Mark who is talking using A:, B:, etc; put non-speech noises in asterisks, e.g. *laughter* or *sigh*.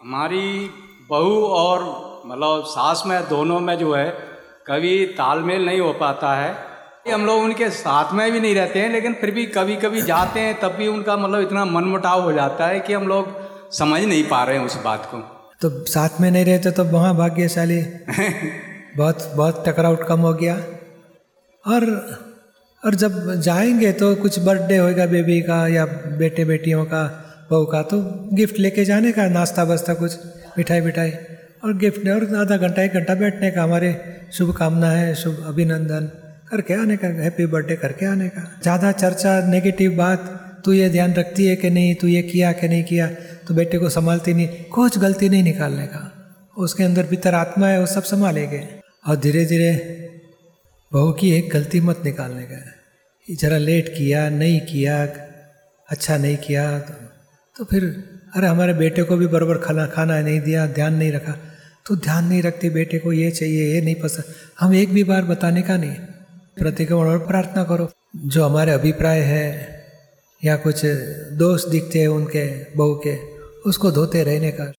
A: हमारी बहू और मतलब सास में दोनों में जो है कभी तालमेल नहीं हो पाता है। हम लोग उनके साथ में भी नहीं रहते हैं लेकिन फिर भी कभी कभी जाते हैं तब भी उनका मतलब इतना मनमुटाव हो जाता है कि हम लोग समझ नहीं पा रहे हैं उस बात को।
B: तो साथ में नहीं रहते तो वहाँ भाग्यशाली *laughs* बहुत बहुत टकराउट कम हो गया। और और जब जाएँगे तो कुछ बर्थडे होएगा बेबी का या बेटे बेटियों का, बहू का तो गिफ्ट लेके जाने का, नाश्ता वास्ता कुछ, मिठाई मिठाई और गिफ्ट और आधा घंटा, एक घंटा बैठने का हमारे शुभकामना है, शुभ अभिनंदन। करके आने का हैप्पी बर्थडे करके आने का। ज़्यादा चर्चा नेगेटिव बात, तू ये ध्यान रखती है कि नहीं, तू ये किया कि नहीं किया तो बेटे को संभालती नहीं, कुछ गलती नहीं निकालने का। उसके अंदर भीतर आत्मा है, वो सब संभालेंगे। और धीरे धीरे बहू की एक गलती मत निकालने का जरा लेट किया नहीं किया अच्छा नहीं किया तो, तो फिर अरे हमारे बेटे को भी बराबर खाना खाना नहीं दिया ध्यान नहीं रखा। तो ध्यान नहीं रखते बेटे को ये चाहिए ये नहीं पसंद। हम एक भी बार बताने का नहीं। प्रतिक्रमण और प्रार्थना करो। जो हमारे अभिप्राय है या कुछ दोष दिखते हैं उनके बहू के उसको धोते रहने का।